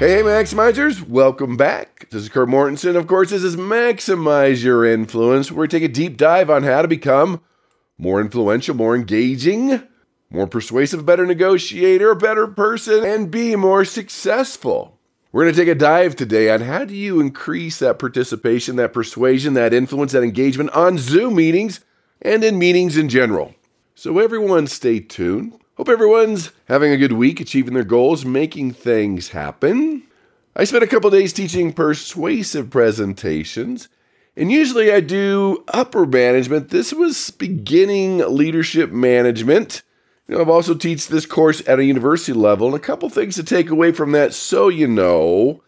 Hey, Maximizers, welcome back. This is Kurt Mortensen. Of course, this is Maximize Your Influence, where we take a deep dive on how to become more influential, more engaging, more persuasive, better negotiator, a better person, and be more successful. We're going to take a dive today on how do you increase that participation, that persuasion, that influence, that engagement on Zoom meetings and in meetings in general. So, everyone, stay tuned. Hope everyone's having a good week, achieving their goals, making things happen. I spent a couple days teaching persuasive presentations, and usually I do upper management. This was beginning leadership management. You know, I've also teach this course at a university level, and a couple things to take away from that so you know.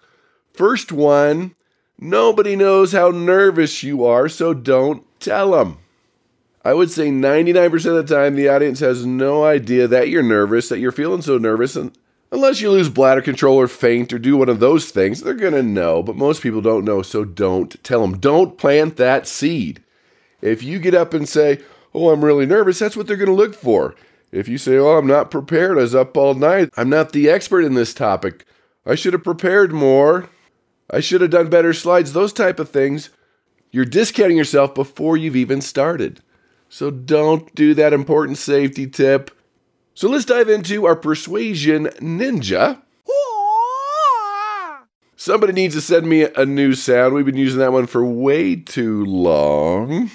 First one, nobody knows how nervous you are, so don't tell them. I would say 99% of the time, the audience has no idea that you're nervous, that you're feeling so nervous. And unless you lose bladder control or faint or do one of those things, they're going to know. But most people don't know, so don't tell them. Don't plant that seed. If you get up and say, Oh, I'm really nervous, that's what they're going to look for. If you say, Oh, I'm not prepared, I was up all night, I'm not the expert in this topic, I should have prepared more, I should have done better slides, those type of things, you're discounting yourself before you've even started. So don't do that important safety tip. So let's dive into our persuasion ninja. Somebody needs to send me a new sound. We've been using that one for way too long.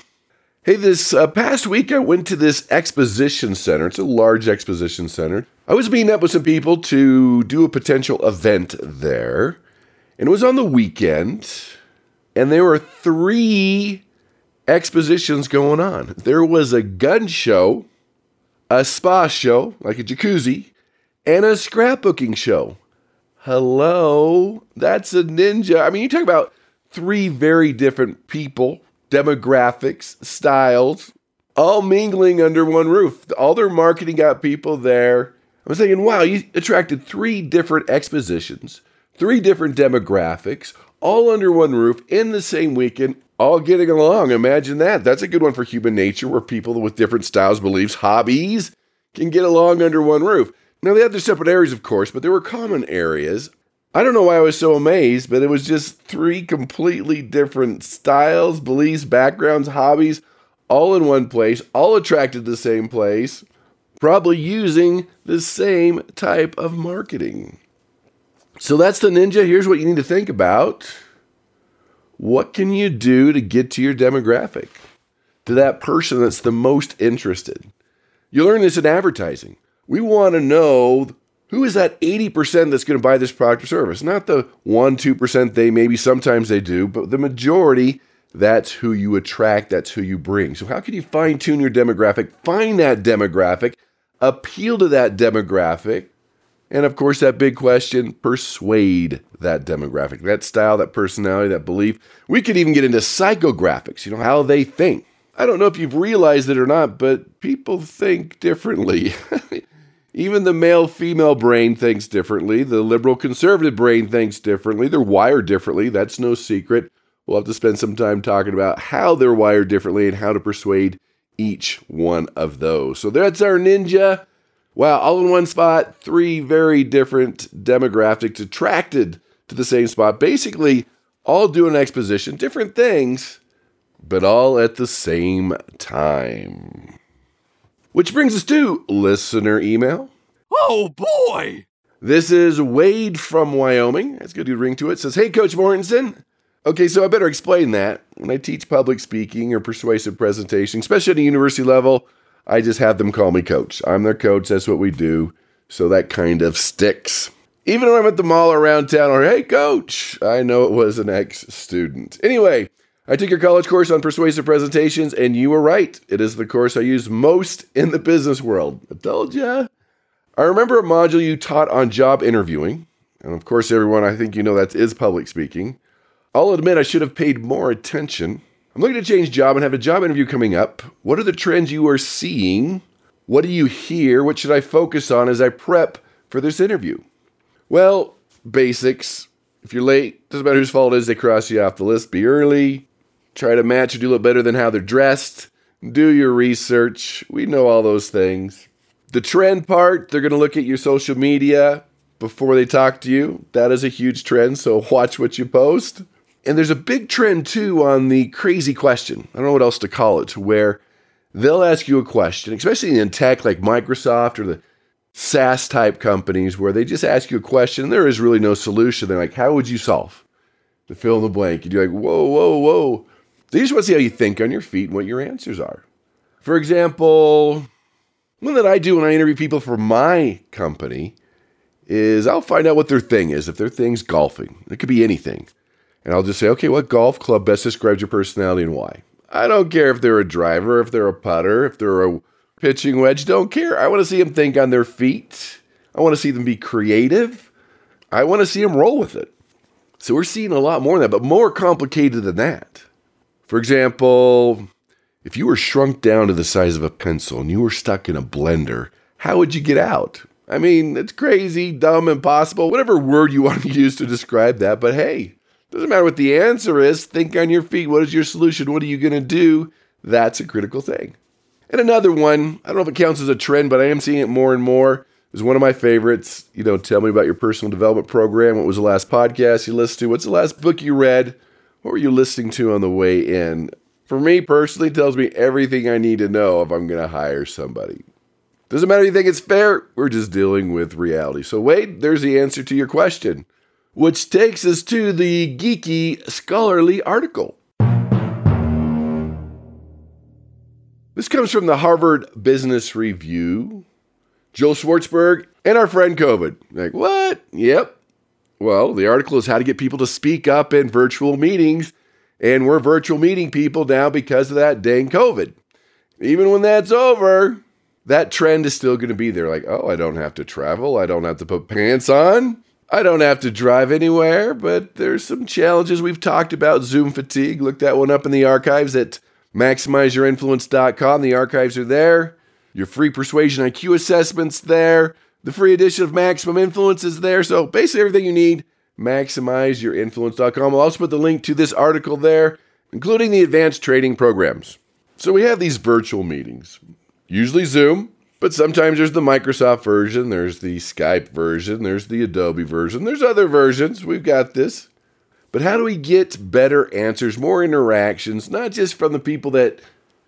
Hey, this uh, past week I went to this exposition center. It's a large exposition center. I was meeting up with some people to do a potential event there, and it was on the weekend, and there were three expositions going on. There was a gun show, a spa show, like a jacuzzi, and a scrapbooking show. Hello, that's a ninja. I mean, you talk about three very different people, demographics, styles, all mingling under one roof. All their marketing got people there. I was thinking, wow, you attracted three different expositions, three different demographics, all under one roof in the same weekend, all getting along. Imagine that. That's a good one for human nature where people with different styles, beliefs, hobbies can get along under one roof. Now, they had their separate areas, of course, but there were common areas. I don't know why I was so amazed, but it was just three completely different styles, beliefs, backgrounds, hobbies, all in one place, all attracted to the same place, probably using the same type of marketing. So that's the ninja. Here's what you need to think about. What can you do to get to your demographic, to that person that's the most interested? You learn this in advertising. We want to know who is that 80% that's going to buy this product or service? Not the 1 2% they maybe sometimes they do, but the majority that's who you attract, that's who you bring. So how can you fine tune your demographic, find that demographic, appeal to that demographic, and of course, that big question persuade that demographic, that style, that personality, that belief. We could even get into psychographics, you know, how they think. I don't know if you've realized it or not, but people think differently. even the male female brain thinks differently. The liberal conservative brain thinks differently. They're wired differently. That's no secret. We'll have to spend some time talking about how they're wired differently and how to persuade each one of those. So that's our ninja. Wow, all in one spot, three very different demographics attracted to the same spot. Basically, all doing exposition, different things, but all at the same time. Which brings us to listener email. Oh boy! This is Wade from Wyoming. That's good ring to it. Says, Hey, Coach Mortensen. Okay, so I better explain that. When I teach public speaking or persuasive presentation, especially at a university level, I just have them call me coach. I'm their coach. That's what we do. So that kind of sticks. Even when I'm at the mall around town or, hey, coach, I know it was an ex student. Anyway, I took your college course on persuasive presentations, and you were right. It is the course I use most in the business world. I told ya. I remember a module you taught on job interviewing. And of course, everyone, I think you know that is public speaking. I'll admit I should have paid more attention. I'm looking to change job and have a job interview coming up. What are the trends you are seeing? What do you hear? What should I focus on as I prep for this interview? Well, basics. If you're late, doesn't matter whose fault it is, they cross you off the list. Be early. Try to match or do a little better than how they're dressed. Do your research. We know all those things. The trend part, they're going to look at your social media before they talk to you. That is a huge trend, so watch what you post. And there's a big trend too on the crazy question. I don't know what else to call it, where they'll ask you a question, especially in tech like Microsoft or the SaaS type companies, where they just ask you a question and there is really no solution. They're like, How would you solve? The fill in the blank. And you're like, Whoa, whoa, whoa. They just want to see how you think on your feet and what your answers are. For example, one that I do when I interview people for my company is I'll find out what their thing is. If their thing's golfing, it could be anything. And I'll just say, okay, what golf club best describes your personality and why? I don't care if they're a driver, if they're a putter, if they're a pitching wedge, don't care. I want to see them think on their feet. I want to see them be creative. I want to see them roll with it. So we're seeing a lot more of that, but more complicated than that. For example, if you were shrunk down to the size of a pencil and you were stuck in a blender, how would you get out? I mean, it's crazy, dumb, impossible, whatever word you want to use to describe that, but hey, doesn't matter what the answer is. Think on your feet. What is your solution? What are you going to do? That's a critical thing. And another one, I don't know if it counts as a trend, but I am seeing it more and more, is one of my favorites. You know, tell me about your personal development program. What was the last podcast you listened to? What's the last book you read? What were you listening to on the way in? For me personally, tells me everything I need to know if I'm going to hire somebody. Doesn't matter if you think it's fair, we're just dealing with reality. So, Wade, there's the answer to your question, which takes us to the geeky scholarly article. This comes from the Harvard Business Review. Joel Schwartzberg and our friend COVID. Like, what? Yep. Well, the article is how to get people to speak up in virtual meetings. And we're virtual meeting people now because of that dang COVID. Even when that's over, that trend is still going to be there. Like, oh, I don't have to travel. I don't have to put pants on. I don't have to drive anywhere. But there's some challenges we've talked about. Zoom fatigue. Look that one up in the archives at maximizeyourinfluence.com. The archives are there. Your free persuasion IQ assessments there. The free edition of Maximum Influence is there. So basically everything you need. Maximizeyourinfluence.com. I'll also put the link to this article there, including the advanced trading programs. So we have these virtual meetings usually Zoom, but sometimes there's the Microsoft version, there's the Skype version, there's the Adobe version, there's other versions. We've got this. But how do we get better answers, more interactions, not just from the people that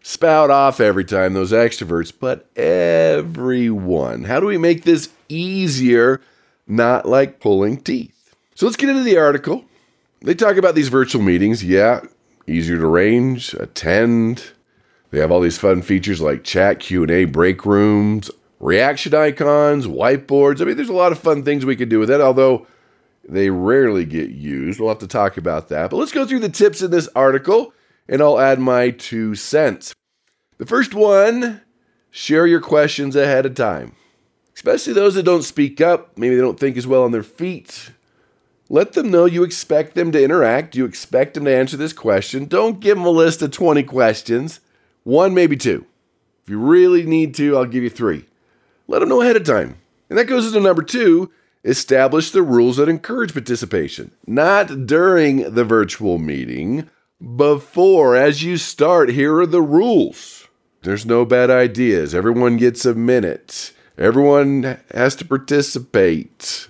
spout off every time, those extroverts, but everyone? How do we make this easier, not like pulling teeth? So let's get into the article. They talk about these virtual meetings. Yeah, easier to arrange, attend, they have all these fun features like chat, Q&A, break rooms, reaction icons, whiteboards. I mean, there's a lot of fun things we could do with it, although they rarely get used. We'll have to talk about that. But let's go through the tips in this article, and I'll add my two cents. The first one, share your questions ahead of time. Especially those that don't speak up, maybe they don't think as well on their feet. Let them know you expect them to interact, you expect them to answer this question. Don't give them a list of 20 questions. One, maybe two. If you really need to, I'll give you three. Let them know ahead of time. And that goes into number two establish the rules that encourage participation, not during the virtual meeting, before. As you start, here are the rules. There's no bad ideas. Everyone gets a minute. Everyone has to participate.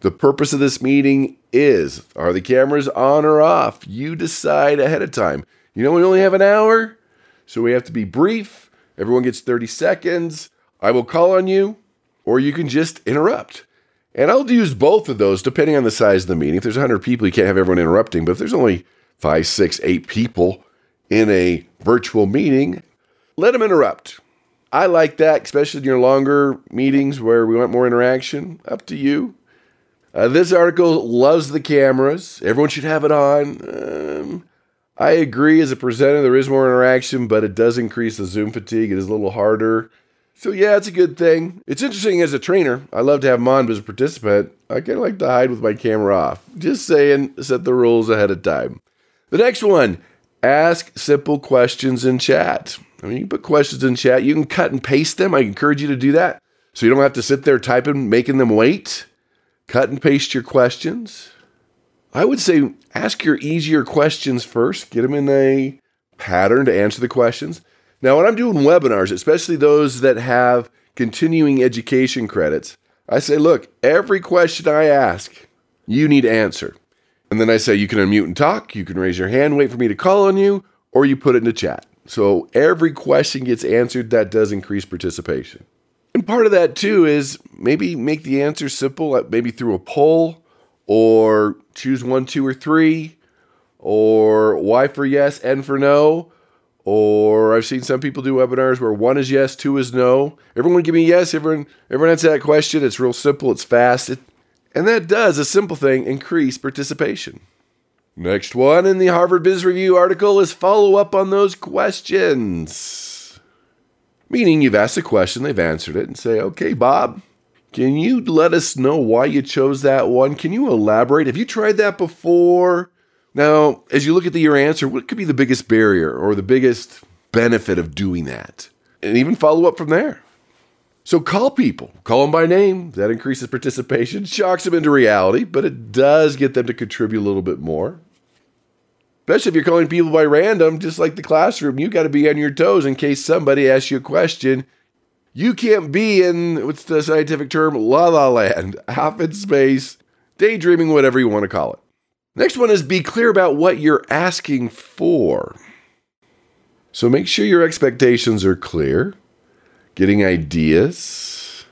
The purpose of this meeting is are the cameras on or off? You decide ahead of time. You know, we only have an hour. So we have to be brief. Everyone gets 30 seconds. I will call on you, or you can just interrupt. And I'll use both of those depending on the size of the meeting. If there's 100 people, you can't have everyone interrupting. But if there's only five, six, eight people in a virtual meeting, let them interrupt. I like that, especially in your longer meetings where we want more interaction. Up to you. Uh, this article loves the cameras. Everyone should have it on. Um, I agree as a presenter, there is more interaction, but it does increase the Zoom fatigue. It is a little harder So yeah, it's a good thing. It's interesting as a trainer. I love to have them on, but as a participant, I kind of like to hide with my camera off. Just saying, set the rules ahead of time. The next one, ask simple questions in chat. I mean, you put questions in chat, you can cut and paste them. I encourage you to do that. So you don't have to sit there typing, making them wait. Cut and paste your questions. I would say ask your easier questions first, get them in a pattern to answer the questions. Now, when I'm doing webinars, especially those that have continuing education credits, I say, look, every question I ask, you need to answer. And then I say, you can unmute and talk, you can raise your hand, wait for me to call on you, or you put it in the chat. So every question gets answered, that does increase participation. And part of that too is maybe make the answer simple, maybe through a poll or choose one, two, or three, or Y for yes, N for no. Or I've seen some people do webinars where one is yes, two is no. Everyone give me yes. Everyone, everyone answer that question. It's real simple. It's fast. It, and that does a simple thing increase participation. Next one in the Harvard Biz Review article is follow up on those questions. Meaning you've asked a question, they've answered it, and say, okay, Bob, can you let us know why you chose that one? Can you elaborate? Have you tried that before? Now, as you look at the, your answer, what could be the biggest barrier or the biggest benefit of doing that? And even follow up from there. So call people, call them by name. That increases participation, shocks them into reality, but it does get them to contribute a little bit more. Especially if you're calling people by random, just like the classroom, you got to be on your toes in case somebody asks you a question you can't be in what's the scientific term? La la land, half in space, daydreaming, whatever you want to call it. Next one is be clear about what you're asking for. So make sure your expectations are clear. Getting ideas.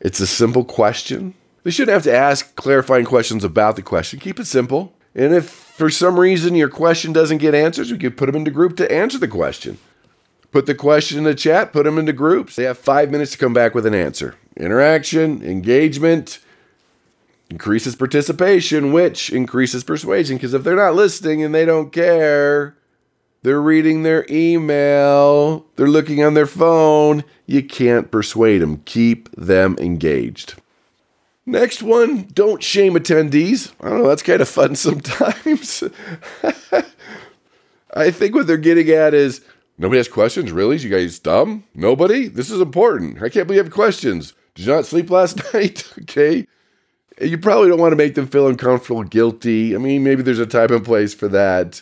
It's a simple question. They shouldn't have to ask clarifying questions about the question. Keep it simple. And if for some reason your question doesn't get answers, we could put them into group to answer the question. Put the question in the chat, put them into groups. They have five minutes to come back with an answer. Interaction, engagement, increases participation, which increases persuasion. Because if they're not listening and they don't care, they're reading their email, they're looking on their phone, you can't persuade them. Keep them engaged. Next one, don't shame attendees. I don't know, that's kind of fun sometimes. I think what they're getting at is Nobody has questions? Really? You guys dumb? Nobody? This is important. I can't believe you have questions. Did you not sleep last night? okay. You probably don't want to make them feel uncomfortable, guilty. I mean, maybe there's a time and place for that.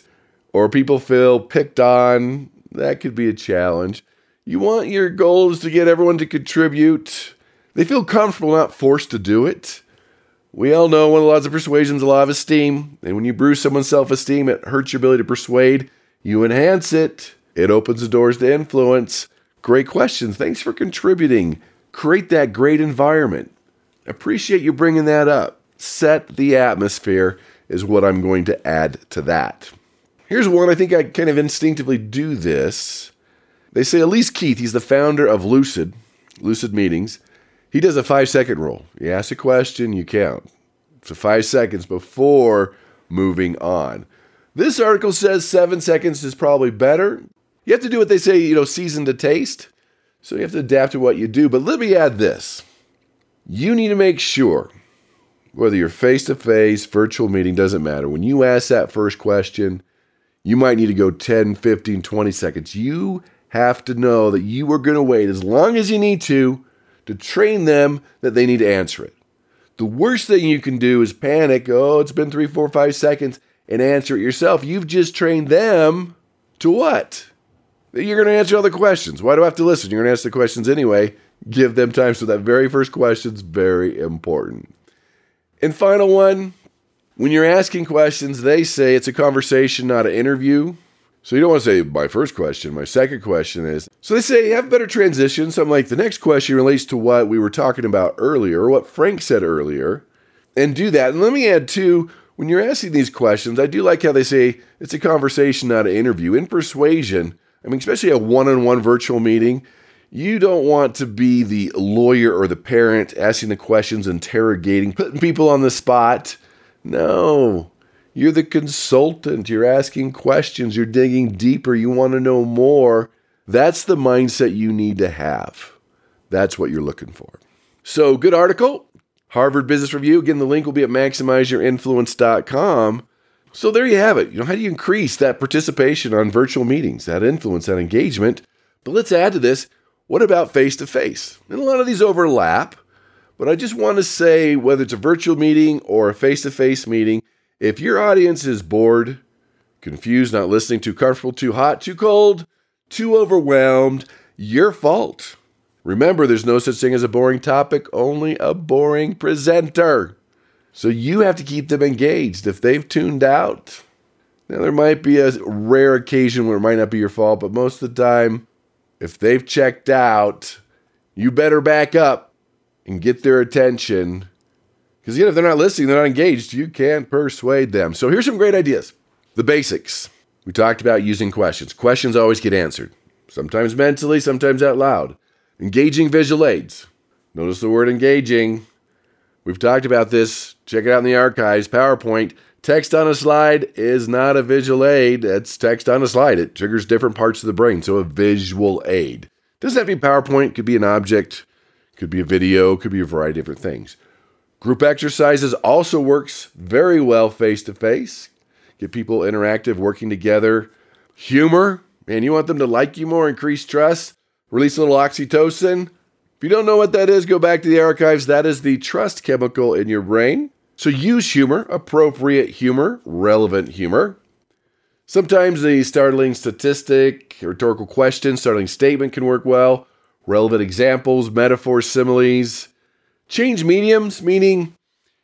Or people feel picked on. That could be a challenge. You want your goals to get everyone to contribute. They feel comfortable, not forced to do it. We all know one of the laws of persuasion is a law of esteem. And when you bruise someone's self esteem, it hurts your ability to persuade. You enhance it. It opens the doors to influence. Great questions. Thanks for contributing. Create that great environment. Appreciate you bringing that up. Set the atmosphere is what I'm going to add to that. Here's one I think I kind of instinctively do this. They say Elise Keith, he's the founder of Lucid, Lucid Meetings. He does a five second rule. You ask a question, you count. So five seconds before moving on. This article says seven seconds is probably better. You have to do what they say, you know, season to taste. So you have to adapt to what you do. But let me add this you need to make sure, whether you're face to face, virtual meeting, doesn't matter. When you ask that first question, you might need to go 10, 15, 20 seconds. You have to know that you are going to wait as long as you need to to train them that they need to answer it. The worst thing you can do is panic. Oh, it's been three, four, five seconds and answer it yourself. You've just trained them to what? You're going to answer all the questions. Why do I have to listen? You're going to ask the questions anyway. Give them time. So that very first question is very important. And final one, when you're asking questions, they say it's a conversation, not an interview. So you don't want to say my first question. My second question is so they say have better transitions. So I'm like the next question relates to what we were talking about earlier, or what Frank said earlier, and do that. And let me add too, when you're asking these questions, I do like how they say it's a conversation, not an interview. In persuasion, I mean, especially a one on one virtual meeting, you don't want to be the lawyer or the parent asking the questions, interrogating, putting people on the spot. No, you're the consultant. You're asking questions. You're digging deeper. You want to know more. That's the mindset you need to have. That's what you're looking for. So, good article. Harvard Business Review. Again, the link will be at maximizeyourinfluence.com. So there you have it. You know, how do you increase that participation on virtual meetings, that influence, that engagement? But let's add to this, what about face to face? And a lot of these overlap, but I just want to say whether it's a virtual meeting or a face to face meeting, if your audience is bored, confused, not listening, too comfortable, too hot, too cold, too overwhelmed, your fault. Remember, there's no such thing as a boring topic, only a boring presenter. So you have to keep them engaged. If they've tuned out, now there might be a rare occasion where it might not be your fault, but most of the time, if they've checked out, you better back up and get their attention. Because again, if they're not listening, they're not engaged, you can't persuade them. So here's some great ideas. The basics. We talked about using questions. Questions always get answered, sometimes mentally, sometimes out loud. Engaging visual aids. Notice the word engaging. We've talked about this. Check it out in the archives. PowerPoint. Text on a slide is not a visual aid. It's text on a slide. It triggers different parts of the brain. So a visual aid. Doesn't have to be PowerPoint. Could be an object. Could be a video. Could be a variety of different things. Group exercises also works very well face to face. Get people interactive, working together. Humor. Man, you want them to like you more, increase trust. Release a little oxytocin. If you don't know what that is, go back to the archives. That is the trust chemical in your brain. So use humor, appropriate humor, relevant humor. Sometimes the startling statistic, rhetorical question, startling statement can work well. Relevant examples, metaphors, similes. Change mediums, meaning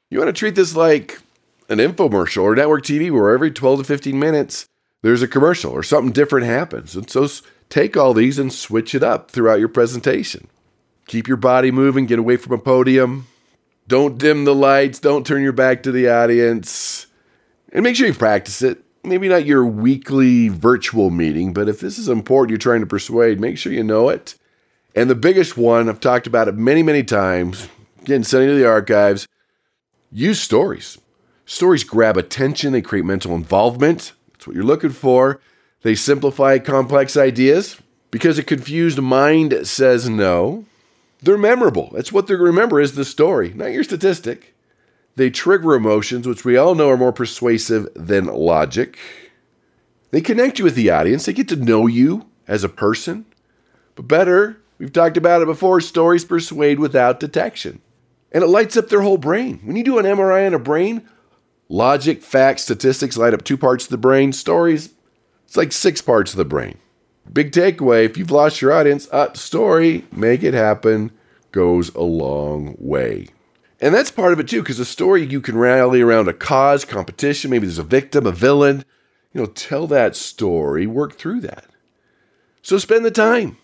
you want to treat this like an infomercial or network TV where every 12 to 15 minutes there's a commercial or something different happens. And so Take all these and switch it up throughout your presentation. Keep your body moving, get away from a podium. Don't dim the lights, don't turn your back to the audience. And make sure you practice it. Maybe not your weekly virtual meeting, but if this is important, you're trying to persuade, make sure you know it. And the biggest one, I've talked about it many, many times. Again, sending to the archives. Use stories. Stories grab attention, they create mental involvement. That's what you're looking for. They simplify complex ideas because a confused mind says no. They're memorable. That's what they remember is the story, not your statistic. They trigger emotions, which we all know are more persuasive than logic. They connect you with the audience. They get to know you as a person. But better, we've talked about it before, stories persuade without detection. And it lights up their whole brain. When you do an MRI on a brain, logic, facts, statistics light up two parts of the brain. Stories it's like six parts of the brain. Big takeaway if you've lost your audience, uh, story, make it happen, goes a long way. And that's part of it too, because a story you can rally around a cause, competition, maybe there's a victim, a villain. You know, tell that story, work through that. So spend the time.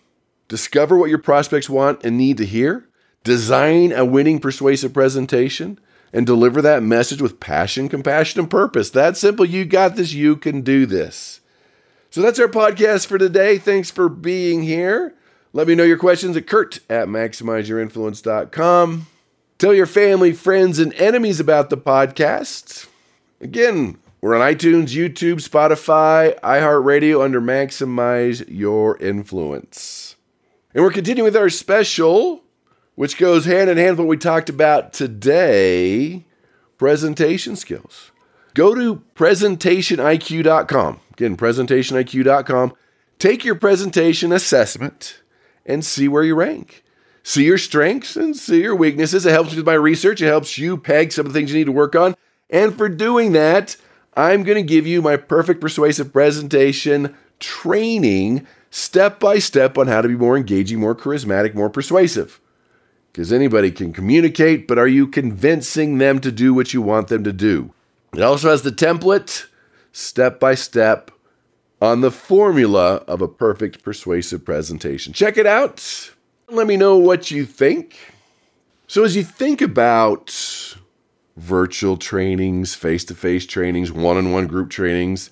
Discover what your prospects want and need to hear. Design a winning persuasive presentation and deliver that message with passion, compassion, and purpose. That simple. You got this. You can do this. So that's our podcast for today. Thanks for being here. Let me know your questions at kurt at maximizeyourinfluence.com. Tell your family, friends, and enemies about the podcast. Again, we're on iTunes, YouTube, Spotify, iHeartRadio under Maximize Your Influence. And we're continuing with our special, which goes hand in hand with what we talked about today presentation skills. Go to presentationiq.com. Again, presentationiq.com. Take your presentation assessment and see where you rank. See your strengths and see your weaknesses. It helps with my research. It helps you peg some of the things you need to work on. And for doing that, I'm going to give you my perfect persuasive presentation training step by step on how to be more engaging, more charismatic, more persuasive. Because anybody can communicate, but are you convincing them to do what you want them to do? It also has the template step by step on the formula of a perfect persuasive presentation. Check it out. Let me know what you think. So, as you think about virtual trainings, face to face trainings, one on one group trainings,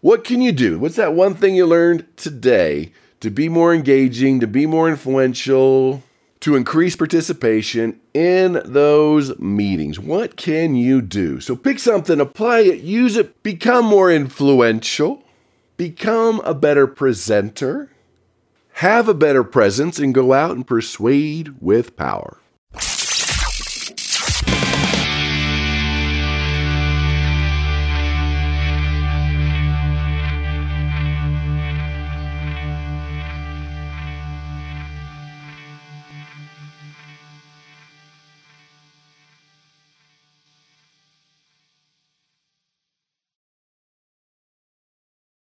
what can you do? What's that one thing you learned today to be more engaging, to be more influential, to increase participation in those meetings. What can you do? So pick something, apply it, use it, become more influential, become a better presenter, have a better presence, and go out and persuade with power.